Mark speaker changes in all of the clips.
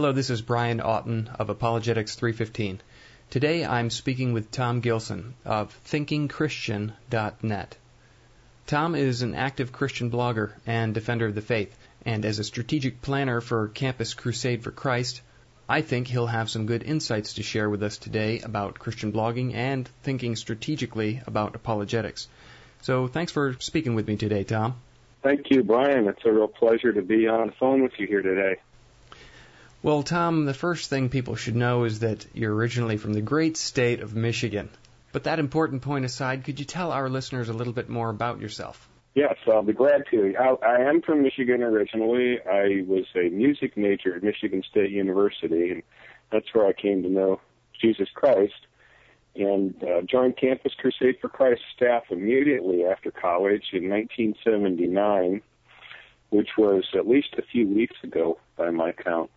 Speaker 1: Hello, this is Brian Auten of Apologetics 315. Today I'm speaking with Tom Gilson of ThinkingChristian.net. Tom is an active Christian blogger and defender of the faith, and as a strategic planner for Campus Crusade for Christ, I think he'll have some good insights to share with us today about Christian blogging and thinking strategically about apologetics. So thanks for speaking with me today, Tom.
Speaker 2: Thank you, Brian. It's a real pleasure to be on the phone with you here today.
Speaker 1: Well, Tom, the first thing people should know is that you're originally from the great state of Michigan. But that important point aside, could you tell our listeners a little bit more about yourself?
Speaker 2: Yes, I'll be glad to. I, I am from Michigan originally. I was a music major at Michigan State University, and that's where I came to know Jesus Christ and uh, joined Campus Crusade for Christ staff immediately after college in 1979, which was at least a few weeks ago by my count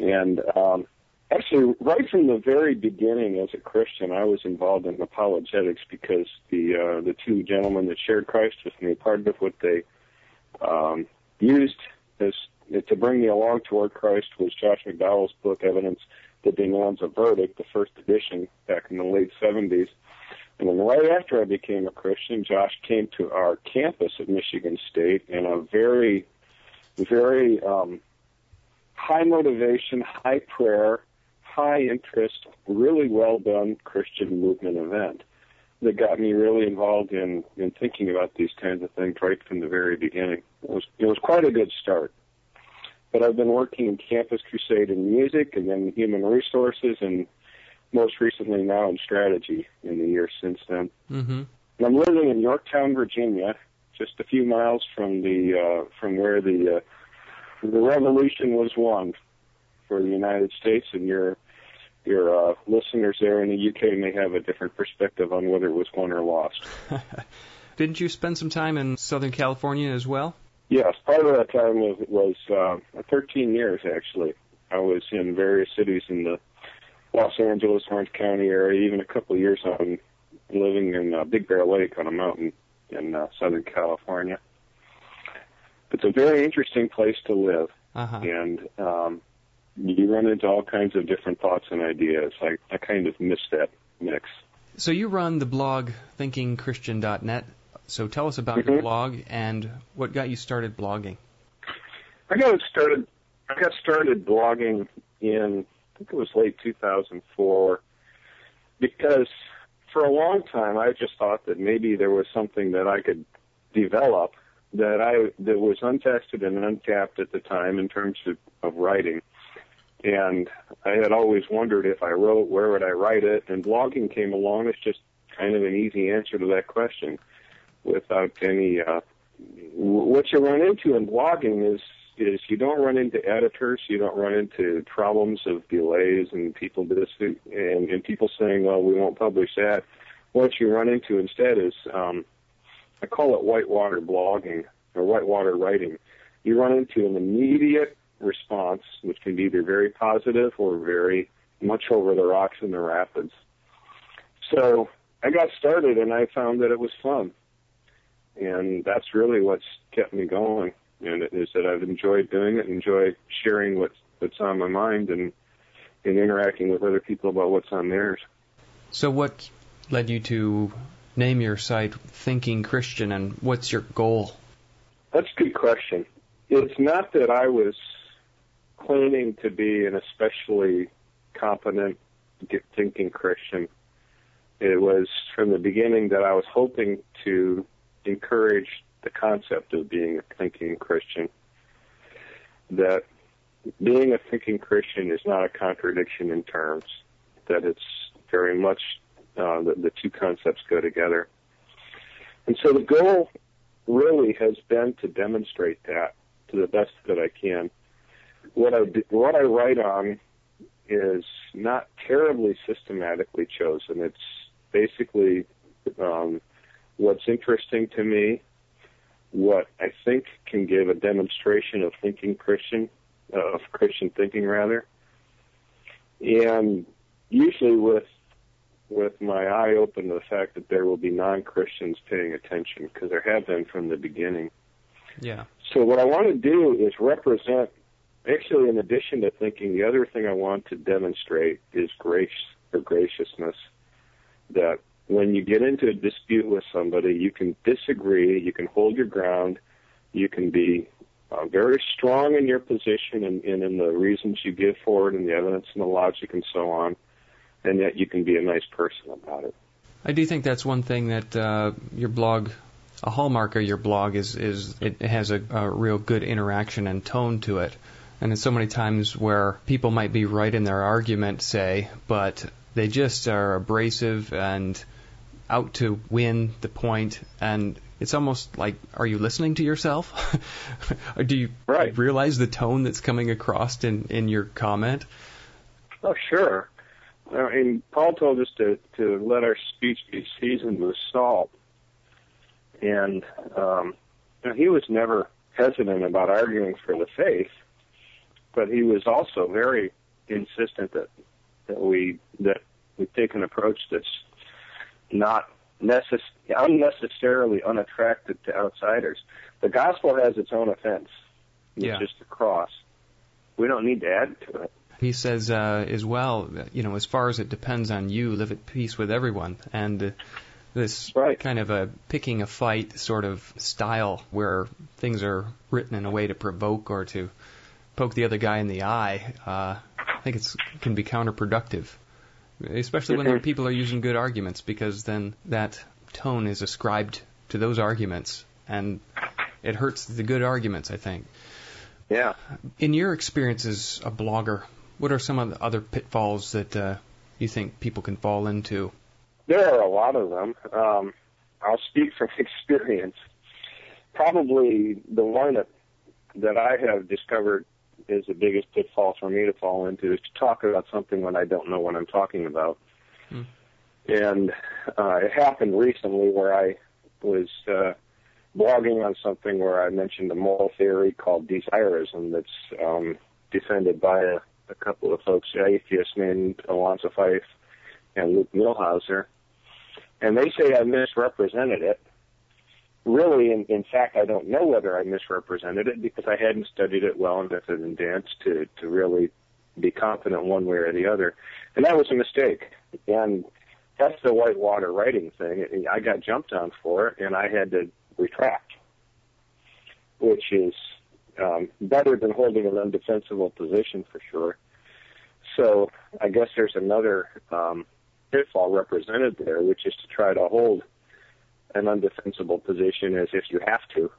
Speaker 2: and um, actually, right from the very beginning, as a Christian, I was involved in apologetics because the uh, the two gentlemen that shared Christ with me, part of what they um, used as to bring me along toward Christ was Josh McDowell's book, Evidence That Demands a Verdict, the first edition back in the late 70s. And then right after I became a Christian, Josh came to our campus at Michigan State in a very, very um, high motivation, high prayer, high interest, really well done Christian movement event that got me really involved in in thinking about these kinds of things right from the very beginning. It was it was quite a good start. But I've been working in Campus Crusade in music and then human resources and most recently now in strategy in the years since then.
Speaker 1: Mm-hmm.
Speaker 2: And I'm living in Yorktown, Virginia, just a few miles from the uh, from where the uh, the revolution was won for the United States, and your your uh, listeners there in the UK may have a different perspective on whether it was won or lost.
Speaker 1: Didn't you spend some time in Southern California as well?
Speaker 2: Yes, part of that time was was uh, 13 years actually. I was in various cities in the Los Angeles, Orange County area, even a couple of years on living in uh, Big Bear Lake on a mountain in uh, Southern California it's a very interesting place to live,
Speaker 1: uh-huh.
Speaker 2: and um, you run into all kinds of different thoughts and ideas. I I kind of miss that mix.
Speaker 1: So you run the blog thinkingchristian.net. So tell us about
Speaker 2: mm-hmm.
Speaker 1: your blog and what got you started blogging.
Speaker 2: I got started. I got started blogging in I think it was late 2004 because for a long time I just thought that maybe there was something that I could develop that I that was untested and untapped at the time in terms of, of writing. And I had always wondered if I wrote, where would I write it? And blogging came along as just kind of an easy answer to that question, without any. Uh, what you run into in blogging is is you don't run into editors, you don't run into problems of delays and people this and, and people saying, well, we won't publish that. What you run into instead is um, I call it whitewater blogging or whitewater writing. You run into an immediate response, which can be either very positive or very much over the rocks in the rapids. So I got started and I found that it was fun. And that's really what's kept me going. And it is that I've enjoyed doing it, enjoy sharing what's, what's on my mind and, and interacting with other people about what's on theirs.
Speaker 1: So what led you to name your site Thinking Christian, and what's your goal?
Speaker 2: That's a good question. It's not that I was claiming to be an especially competent thinking Christian. It was from the beginning that I was hoping to encourage the concept of being a thinking Christian. That being a thinking Christian is not a contradiction in terms, that it's very much uh, the, the two concepts go together. And so the goal really has been to demonstrate that to the best that I can. What I what I write on is not terribly systematically chosen. It's basically um, what's interesting to me, what I think can give a demonstration of thinking Christian, uh, of Christian thinking rather, and usually with with my eye open to the fact that there will be non-Christians paying attention because there have been from the beginning.
Speaker 1: Yeah.
Speaker 2: So what I want to do is represent actually, in addition to thinking, the other thing I want to demonstrate is grace or graciousness. That when you get into a dispute with somebody, you can disagree, you can hold your ground, you can be uh, very strong in your position and, and in the reasons you give for it and the evidence and the logic and so on, and yet you can be a nice person about it.
Speaker 1: I do think that's one thing that uh, your blog, a hallmark of your blog is is it has a, a real good interaction and tone to it. And there's so many times where people might be right in their argument, say, but they just are abrasive and out to win the point and it's almost like are you listening to yourself or do you
Speaker 2: right.
Speaker 1: realize the tone that's coming across in in your comment
Speaker 2: oh sure I mean, Paul told us to to let our speech be seasoned with salt, and um, you know, he was never hesitant about arguing for the faith, but he was also very insistent that that we that we take an approach that's not necess- unnecessarily unattractive to outsiders. The gospel has its own offense. It's
Speaker 1: yeah.
Speaker 2: just a cross. We don't need to add to it.
Speaker 1: He says uh, as well, you know, as far as it depends on you, live at peace with everyone. And uh, this
Speaker 2: right.
Speaker 1: kind of a picking a fight sort of style where things are written in a way to provoke or to poke the other guy in the eye, uh, I think it can be counterproductive, especially when people are using good arguments, because then that tone is ascribed to those arguments, and it hurts the good arguments. I think.
Speaker 2: Yeah.
Speaker 1: In your experience as a blogger, what are some of the other pitfalls that uh, you think people can fall into?
Speaker 2: There are a lot of them. Um, I'll speak from experience. Probably the one that that I have discovered is the biggest pitfall for me to fall into is to talk about something when I don't know what I'm talking about. Hmm. And uh, it happened recently where I was uh, blogging on something where I mentioned a moral theory called desirism that's um, defended by a a couple of folks, atheists named Alonzo Fyfe and Luke Muehlhauser, and they say I misrepresented it. Really, in, in fact, I don't know whether I misrepresented it because I hadn't studied it well enough in advance to, to really be confident one way or the other. And that was a mistake. And that's the whitewater writing thing. I got jumped on for it, and I had to retract, which is um, better than holding an undefensible position for sure. So I guess there's another um, pitfall represented there, which is to try to hold an undefensible position as if you have to.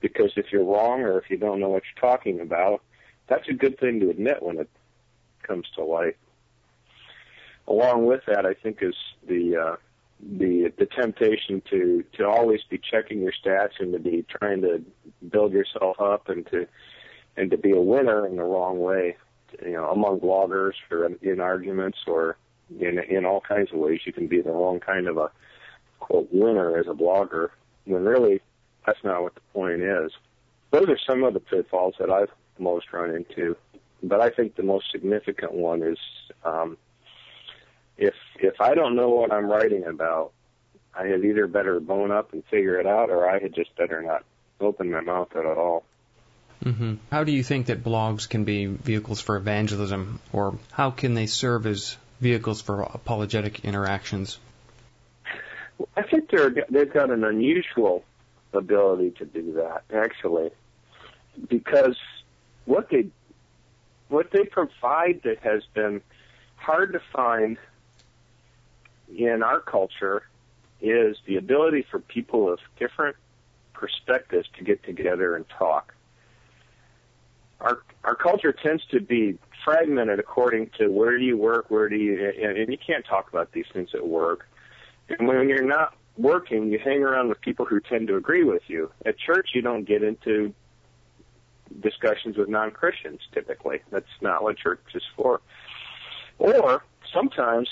Speaker 2: Because if you're wrong or if you don't know what you're talking about, that's a good thing to admit when it comes to light. Along with that, I think is the uh, the the temptation to to always be checking your stats and to be trying to build yourself up and to and to be a winner in the wrong way you know among bloggers or in arguments or in in all kinds of ways. You can be the wrong kind of a quote winner as a blogger when really that's not what the point is. Those are some of the pitfalls that I've most run into but I think the most significant one is um if if I don't know what I'm writing about, I had either better bone up and figure it out, or I had just better not open my mouth at all.
Speaker 1: Mm-hmm. How do you think that blogs can be vehicles for evangelism, or how can they serve as vehicles for apologetic interactions?
Speaker 2: I think they're they've got an unusual ability to do that, actually, because what they what they provide that has been hard to find in our culture is the ability for people of different perspectives to get together and talk. Our our culture tends to be fragmented according to where do you work, where do you, and, and you can't talk about these things at work. And when you're not working, you hang around with people who tend to agree with you. At church, you don't get into discussions with non-Christians typically. That's not what church is for. Or sometimes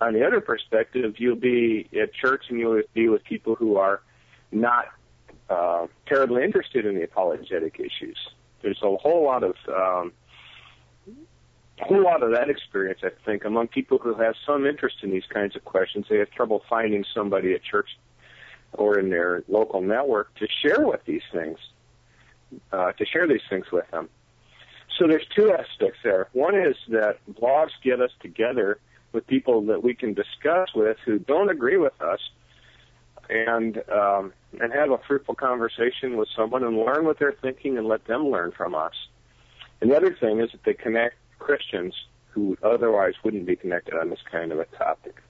Speaker 2: on the other perspective, you'll be at church and you'll be with people who are not uh, terribly interested in the apologetic issues. There's a whole lot of um, a whole lot of that experience, I think, among people who have some interest in these kinds of questions. They have trouble finding somebody at church or in their local network to share with these things, uh, to share these things with them. So there's two aspects there. One is that blogs get us together with people that we can discuss with who don't agree with us, and um, and have a fruitful conversation with someone and learn what they're thinking and let them learn from us. And the other thing is that they connect Christians who otherwise wouldn't be connected on this kind of a topic.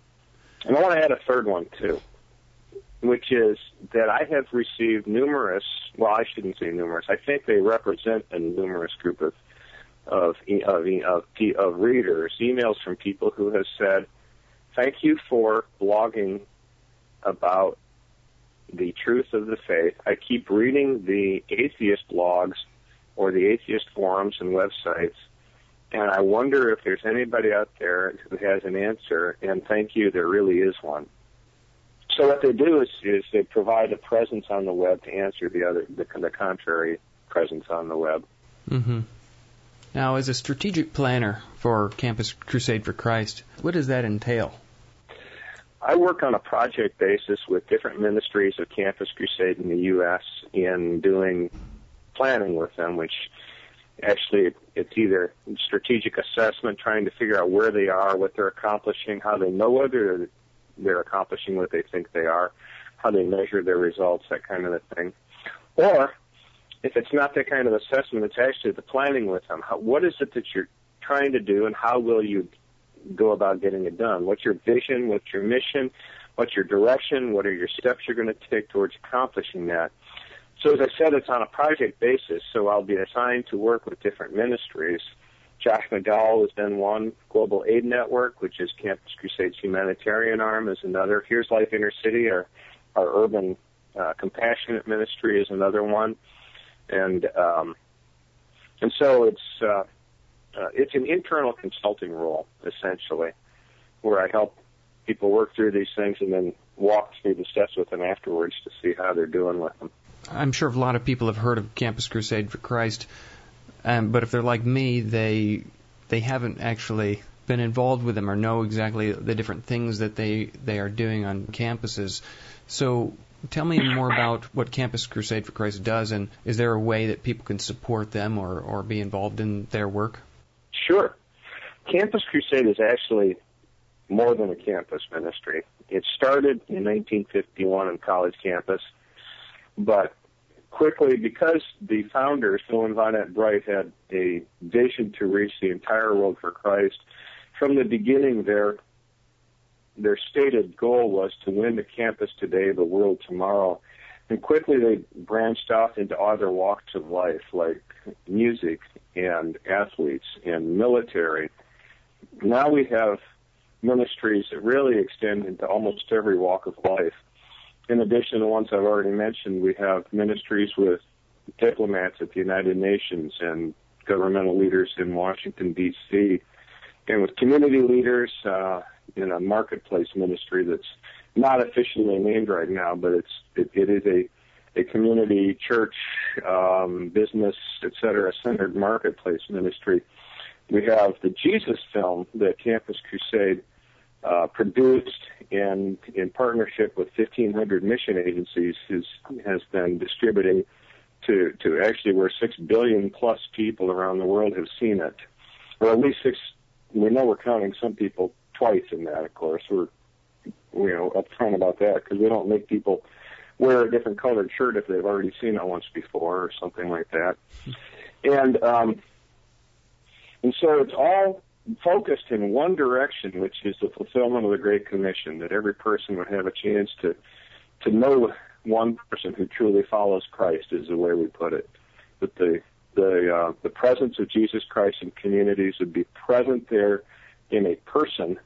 Speaker 2: And I want to add a third one too, which is that I have received numerous, well, I shouldn't say numerous, I think they represent a numerous group of of, of, of, of readers, emails from people who have said, thank you for blogging about the truth of the faith. I keep reading the atheist blogs or the atheist forums and websites, and I wonder if there's anybody out there who has an answer, and thank you, there really is one. So what they do is, is they provide a presence on the web to answer the other, the, the contrary presence on the web.
Speaker 1: Mm-hmm. Now, as a strategic planner for Campus Crusade for Christ, what does that entail?
Speaker 2: I work on a project basis with different ministries of Campus Crusade in the U.S. in doing planning with them, which actually it's either strategic assessment, trying to figure out where they are, what they're accomplishing, how they know whether they're accomplishing what they think they are, how they measure their results, that kind of a thing. Or if it's not that kind of assessment, it's actually the planning with them. How, what is it that you're trying to do, and how will you go about getting it done? What's your vision? What's your mission? What's your direction? What are your steps you're going to take towards accomplishing that? So as I said, it's on a project basis, so I'll be assigned to work with different ministries. Josh McDowell has been one. Global Aid Network, which is Campus Crusade's humanitarian arm, is another. Here's Life Inner City, our, our urban uh, compassionate ministry, is another one. And um, and so it's uh, uh, it's an internal consulting role essentially, where I help people work through these things and then walk through the steps with them afterwards to see how they're doing with them.
Speaker 1: I'm sure a lot of people have heard of Campus Crusade for Christ, um, but if they're like me, they they haven't actually been involved with them or know exactly the different things that they they are doing on campuses. So tell me more about what Campus Crusade for Christ does, and is there a way that people can support them or or be involved in their work?
Speaker 2: Sure. Campus Crusade is actually more than a campus ministry. It started in 1951 on college campus, but quickly, because the founders, Bill and Vonette Bright, had a vision to reach the entire world for Christ, from the beginning, their their stated goal was to win the campus today, the world tomorrow. And quickly they branched off into other walks of life, like music and athletes and military. Now we have ministries that really extend into almost every walk of life. In addition to the ones I've already mentioned, we have ministries with diplomats at the United Nations and governmental leaders in Washington, D.C., and with community leaders uh, in a marketplace ministry that's not officially named right now, but it's it, it is a a community church, um, business, etc. centered marketplace ministry. We have the Jesus film that Campus Crusade uh, produced and in partnership with 1,500 mission agencies has, has been distributing to, to actually where 6 billion plus people around the world have seen it. Or at least 6, we know we're counting some people twice in that, of course. We're, you know, upfront about that because we don't make people wear a different colored shirt if they've already seen it once before or something like that. And, um, and so it's all focused in one direction, which is the fulfillment of the Great Commission, that every person would have a chance to to know one person who truly follows Christ, is the way we put it. That the the uh, the presence of Jesus Christ in communities would be present there in a person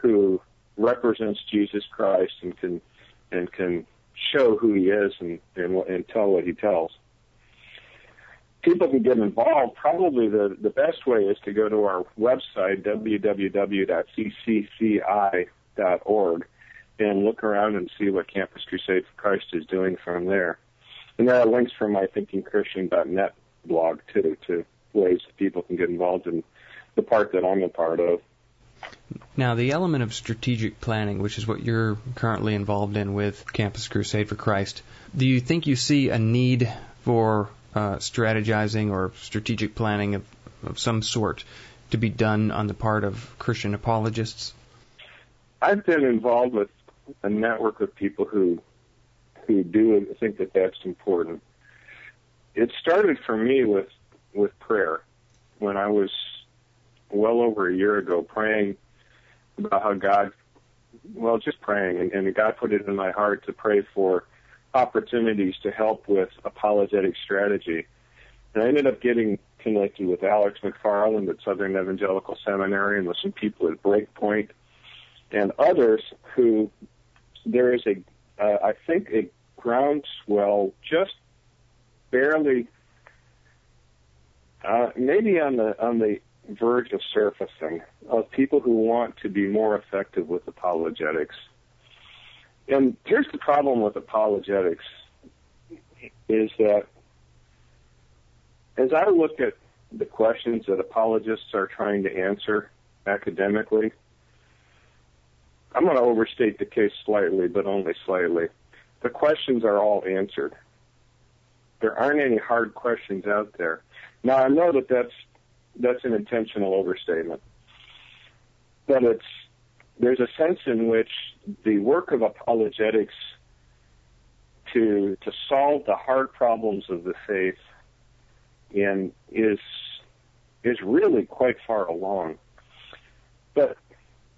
Speaker 2: who represents Jesus Christ and can and can show who he is and and, and tell what he tells people can get involved, probably the, the best way is to go to our website, www.ccci.org, and look around and see what Campus Crusade for Christ is doing from there. And there are links from my thinkingchristian.net blog, too, to ways that people can get involved in the part that I'm a part of.
Speaker 1: Now, the element of strategic planning, which is what you're currently involved in with Campus Crusade for Christ, do you think you see a need for uh, strategizing or strategic planning of, of some sort to be done on the part of Christian apologists?
Speaker 2: I've been involved with a network of people who who do think that that's important. It started for me with with prayer when I was well over a year ago praying about how God, well, just praying, and, and God put it in my heart to pray for opportunities to help with apologetic strategy. And I ended up getting connected with Alex McFarland at Southern Evangelical Seminary and with some people at Breakpoint and others who there is a, uh, I think, a groundswell just barely, uh, maybe on the on the verge of surfacing of people who want to be more effective with apologetics. And here's the problem with apologetics is that as I look at the questions that apologists are trying to answer academically, I'm going to overstate the case slightly, but only slightly. The questions are all answered. There aren't any hard questions out there. Now I know that that's that's an intentional overstatement, but it's there's a sense in which the work of apologetics to to solve the hard problems of the faith in is is really quite far along. But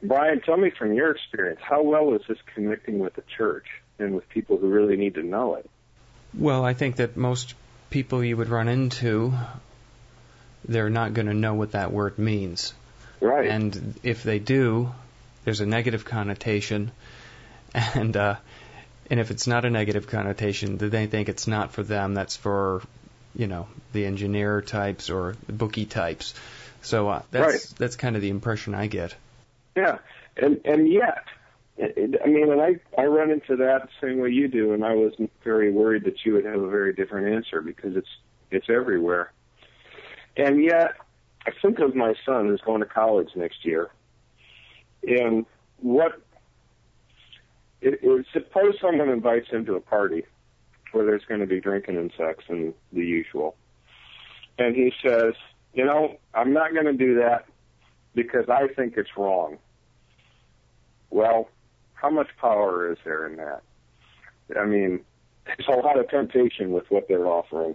Speaker 2: Brian, tell me from your experience, how well is this connecting with the church and with people who really need to know it?
Speaker 1: Well, I think that most people you would run into, they're not going to know what that word means.
Speaker 2: Right.
Speaker 1: And if they do, there's a negative connotation, and uh, and if it's not a negative connotation, then they think it's not for them. That's for you know the engineer types or the bookie types. So uh, that's
Speaker 2: right.
Speaker 1: that's kind of the impression I get.
Speaker 2: Yeah, and and yet, it, I mean, and I I run into that the same way you do, and I was very worried that you would have a very different answer because it's it's everywhere. And yet, I think of my son who's going to college next year, and what it, it, suppose someone invites him to a party where there's going to be drinking and sex and the usual, and he says, you know, I'm not going to do that because I think it's wrong. Well, how much power is there in that? I mean, there's a lot of temptation with what they're offering,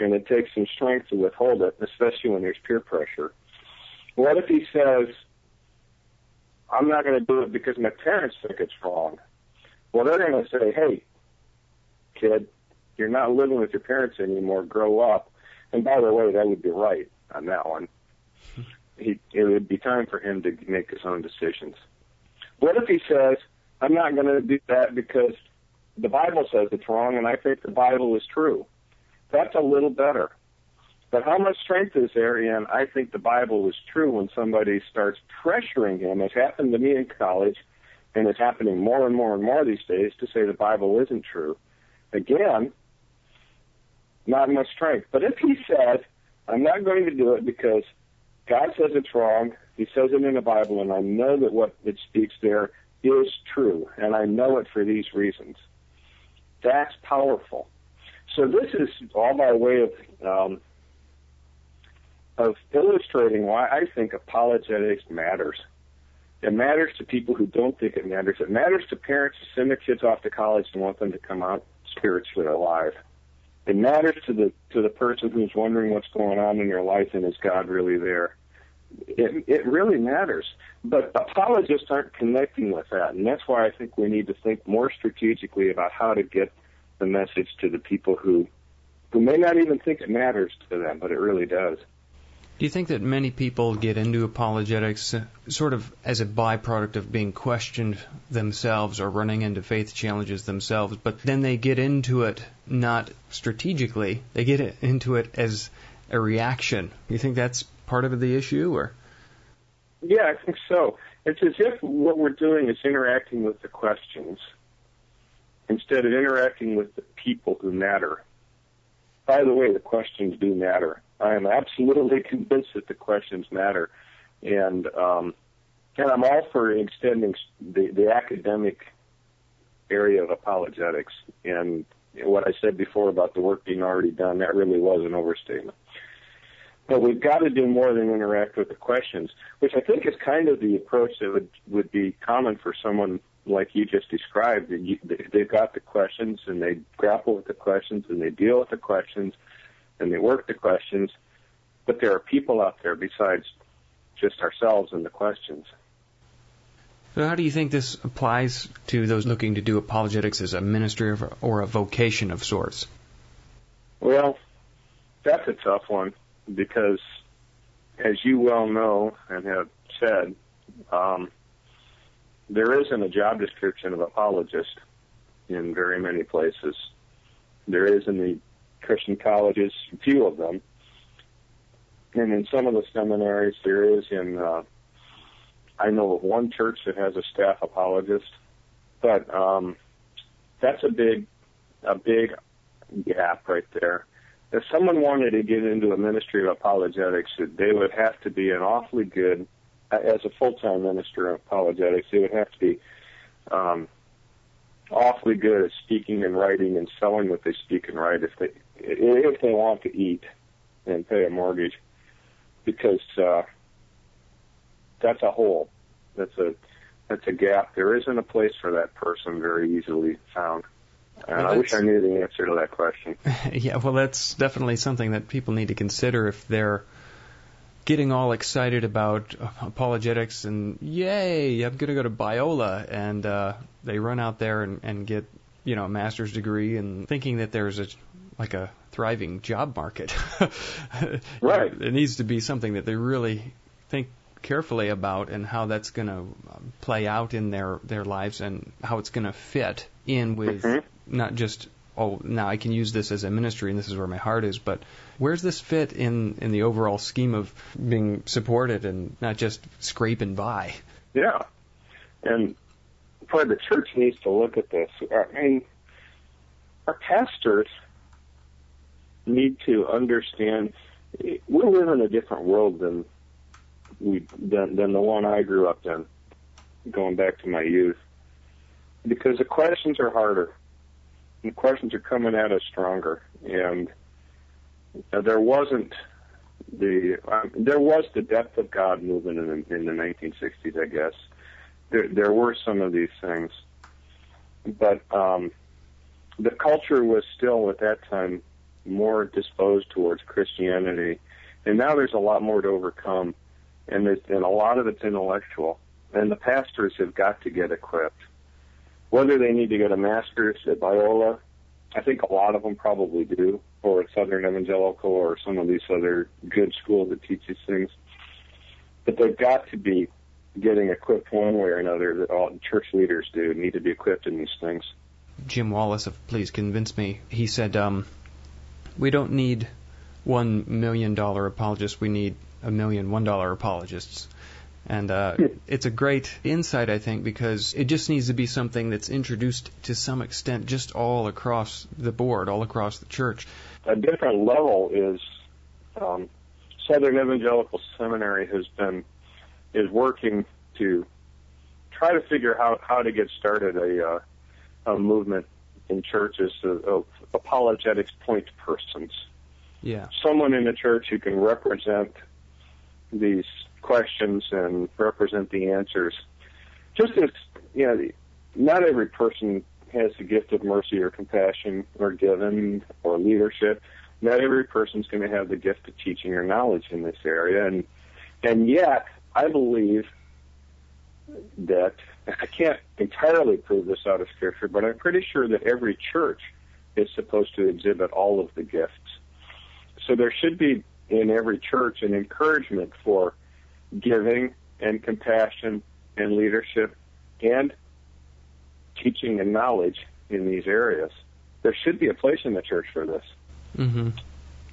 Speaker 2: and it takes some strength to withhold it, especially when there's peer pressure. What if he says, I'm not going to do it because my parents think it's wrong? Well, they're going to say, hey, kid, you're not living with your parents anymore, grow up. And by the way, that would be right on that one he it would be time for him to make his own decisions. What if he says, "I'm not going to do that because the Bible says it's wrong, and I think the Bible is true"? That's a little better. But how much strength is there in I think the Bible is true when somebody starts pressuring him, as happened to me in college, and it's happening more and more and more these days, to say the Bible isn't true? Again, not much strength. But if he says, I'm not going to do it because God says it's wrong. He says it in the Bible, and I know that what it speaks there is true, and I know it for these reasons. That's powerful. So this is all by way of um, of illustrating why I think apologetics matters. It matters to people who don't think it matters. It matters to parents who send their kids off to college and want them to come out spiritually alive. It matters to the to the person who's wondering what's going on in their life and is God really there it, it really matters. But apologists aren't connecting with that, and that's why I think we need to think more strategically about how to get the message to the people who who may not even think it matters to them, but it really does.
Speaker 1: Do you think that many people get into apologetics uh, sort of as a byproduct of being questioned themselves or running into faith challenges themselves, but then they get into it not strategically, they get into it as a reaction? Do you think that's part of the issue, or?
Speaker 2: Yeah, I think so. It's as if what we're doing is interacting with the questions instead of interacting with the people who matter. By the way, the questions do matter. I am absolutely convinced that the questions matter, and um, and I'm all for extending the, the academic area of apologetics. And what I said before about the work being already done, that really was an overstatement. But we've got to do more than interact with the questions, which I think is kind of the approach that would would be common for someone like you just described. You, they've got the questions and they grapple with the questions and they deal with the questions and they work the questions. But there are people out there besides just ourselves and the questions.
Speaker 1: So, how do you think this applies to those looking to do apologetics as a ministry or a vocation of sorts?
Speaker 2: Well, that's a tough one because, as you well know and have said, um, there isn't a job description of apologist in very many places. There is in the Christian colleges, a few of them, and in some of the seminaries, there is in uh, I know of one church that has a staff apologist, but um, that's a big, a big gap right there. If someone wanted to get into a ministry of apologetics, they would have to be an awfully good, as a full-time minister of apologetics, they would have to be um, awfully good at speaking and writing and selling what they speak and write if they if they want to eat and pay a mortgage, because uh, that's a hole. That's a that's a gap. There isn't a place for that person very easily found. And well, I wish I knew the answer to that question.
Speaker 1: yeah, well, that's definitely something that people need to consider if they're getting all excited about apologetics and yay, I'm going to go to Biola, and uh, they run out there and, and get you know a master's degree and thinking that there's a like a thriving job market.
Speaker 2: right.
Speaker 1: It needs to be something that they really think carefully about and how that's going to play out in their their lives and how it's going to fit in with mm-hmm. not just oh now I can use this as a ministry and this is where my heart is but where's this fit in in the overall scheme of being supported and not just scraping by?
Speaker 2: Yeah. And probably the church needs to look at this. I mean our pastors need to understand we live in a different world than we than, than the one I grew up in, going back to my youth, because the questions are harder. The questions are coming at us stronger, and uh, there wasn't the um, there was the death of God movement in the, in the 1960s, I guess. There there were some of these things, but um, the culture was still at that time more disposed towards Christianity, and now there's a lot more to overcome and and a lot of it's intellectual. And the pastors have got to get equipped. Whether they need to get a master's at Biola, I think a lot of them probably do, or Southern Evangelical, or some of these other good schools that teach these things. But they've got to be getting equipped one way or another. That all church leaders do need to be equipped in these things.
Speaker 1: Jim Wallace of Please Convince Me, he said, um, "We don't need one million dollar apologists. We need a million one dollar apologists. And uh, it's a great insight, I think, because it just needs to be something that's introduced to some extent just all across the board, all across the church.
Speaker 2: A different level is um, Southern Evangelical Seminary has been is working to try to figure out how to get started a, uh, a movement in churches of, of apologetics point persons.
Speaker 1: Yeah.
Speaker 2: Someone in the church who can represent these questions and represent the answers. Just as, you know, not every person has the gift of mercy or compassion or giving or leadership. Not every person's going to have the gift of teaching or knowledge in this area. And, and yet, I believe that, I can't entirely prove this out of Scripture, but I'm pretty sure that every church is supposed to exhibit all of the gifts. So there should be in every church an encouragement for giving and compassion and leadership and teaching and knowledge in these areas. There should be a place in the church for this.
Speaker 1: Mm-hmm.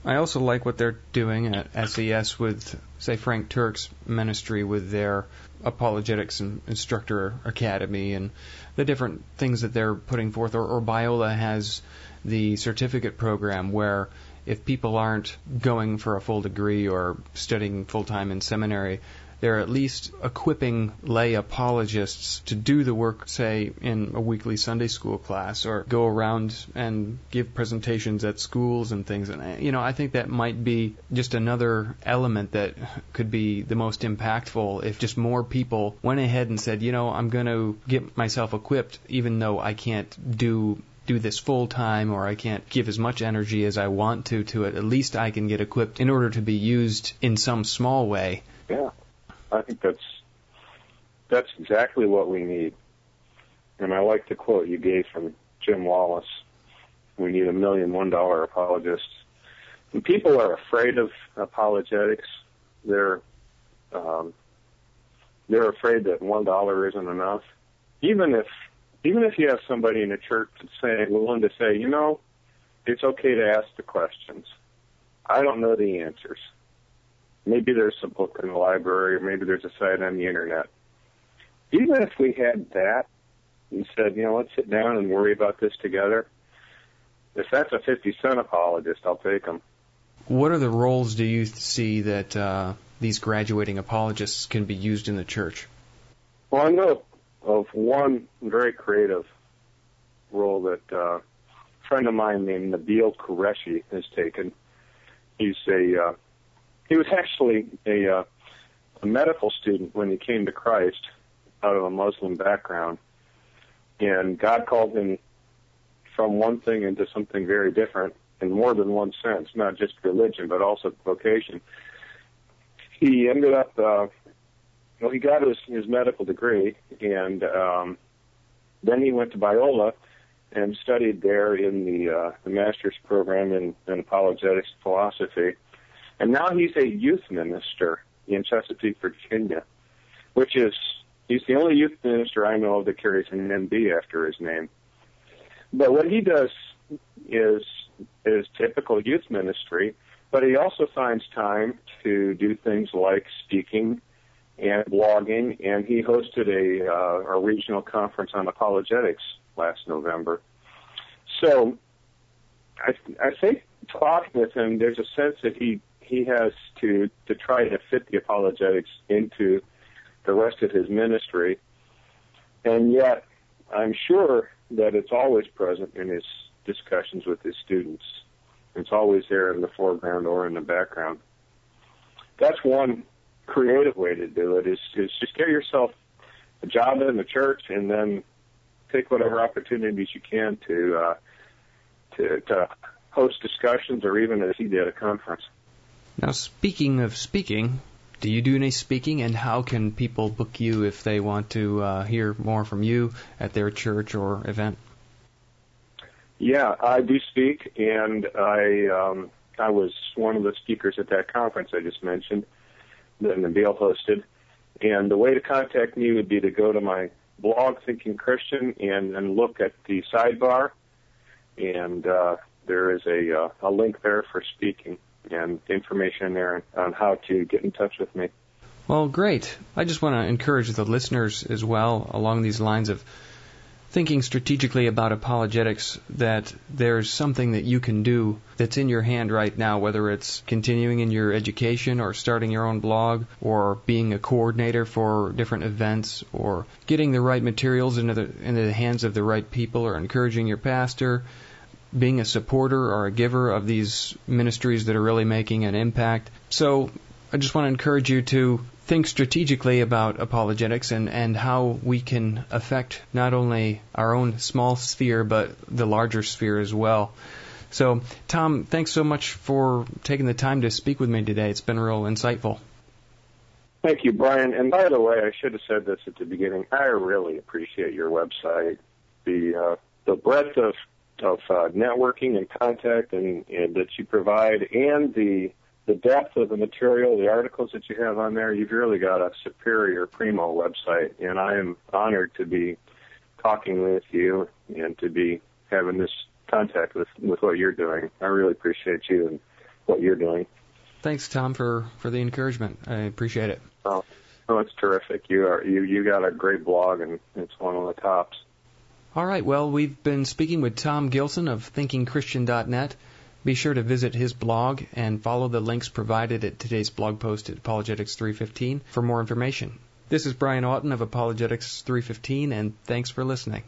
Speaker 1: I also like what they're doing at SES with, say, Frank Turek's ministry with their apologetics and instructor academy and the different things that they're putting forth. Or, or Biola has the certificate program where if people aren't going for a full degree or studying full time in seminary, they're at least equipping lay apologists to do the work, say, in a weekly Sunday school class or go around and give presentations at schools and things. And, you know, I think that might be just another element that could be the most impactful if just more people went ahead and said, you know, I'm going to get myself equipped even though I can't do do this full time or I can't give as much energy as I want to to it, at least I can get equipped in order to be used in some small way.
Speaker 2: Yeah, I think that's that's exactly what we need. And I like the quote you gave from Jim Wallace. We need a million one dollar apologists. When people are afraid of apologetics, they're um, they're afraid that one dollar isn't enough. Even if even if you have somebody in a church saying, willing to say, you know, it's okay to ask the questions. I don't know the answers. Maybe there's a book in the library, or maybe there's a site on the internet. Even if we had that and said, you know, let's sit down and worry about this together, if that's a 50 cent apologist, I'll take them.
Speaker 1: What are the roles do you see that uh, these graduating apologists can be used in the church?
Speaker 2: Well, I know of one very creative role that uh, a friend of mine named Nabil Qureshi has taken. He's a uh, he was actually a, uh, a medical student when he came to Christ out of a Muslim background, and God called him from one thing into something very different in more than one sense, not just religion but also vocation. He ended up uh, well, he got his, his medical degree, and um, then he went to Biola and studied there in the, uh, the master's program in, in apologetics philosophy. And now he's a youth minister in Chesapeake, Virginia, which is he's the only youth minister I know of that carries an MD after his name. But what he does is is typical youth ministry, but he also finds time to do things like speaking and blogging, and he hosted a, uh, a regional conference on apologetics last November. So I, I think talking with him, there's a sense that he he has to to try to fit the apologetics into the rest of his ministry, and yet I'm sure that it's always present in his discussions with his students. It's always there in the foreground or in the background. That's one creative way to do it is, is just get yourself a job in the church and then take whatever opportunities you can to uh, to, to host discussions or even as he did a conference.
Speaker 1: Now, speaking of speaking, do you do any speaking, and how can people book you if they want to uh, hear more from you at their church or event?
Speaker 2: Yeah, I do speak, and I um, I was one of the speakers at that conference I just mentioned that Nabil hosted. And the way to contact me would be to go to my blog, Thinking Christian, and, and look at the sidebar. And uh, there is a, uh, a link there for speaking and information there on how to get in touch with me.
Speaker 1: Well, great. I just want to encourage the listeners as well along these lines of thinking strategically about apologetics that there's something that you can do that's in your hand right now, whether it's continuing in your education or starting your own blog or being a coordinator for different events or getting the right materials into the, into the hands of the right people or encouraging your pastor, being a supporter or a giver of these ministries that are really making an impact. So I just want to encourage you to think strategically about apologetics and, and how we can affect not only our own small sphere, but the larger sphere as well. So, Tom, thanks so much for taking the time to speak with me today. It's been real insightful.
Speaker 2: Thank you, Brian. And by the way, I should have said this at the beginning. I really appreciate your website, the uh, the breadth of of uh, networking and contact and, and that you provide, and the the depth of the material, the articles that you have on there, you've really got a superior primo website, and I am honored to be talking with you and to be having this contact with with what you're doing. I really appreciate you and what you're doing.
Speaker 1: Thanks, Tom, for for the encouragement. I appreciate it.
Speaker 2: Oh, oh, it's terrific. You are you you got a great blog, and it's one of the tops.
Speaker 1: All right. Well, we've been speaking with Tom Gilson of ThinkingChristian.net. Be sure to visit his blog and follow the links provided at today's blog post at Apologetics 315 for more information. This is Brian Auten of Apologetics 315, and thanks for listening.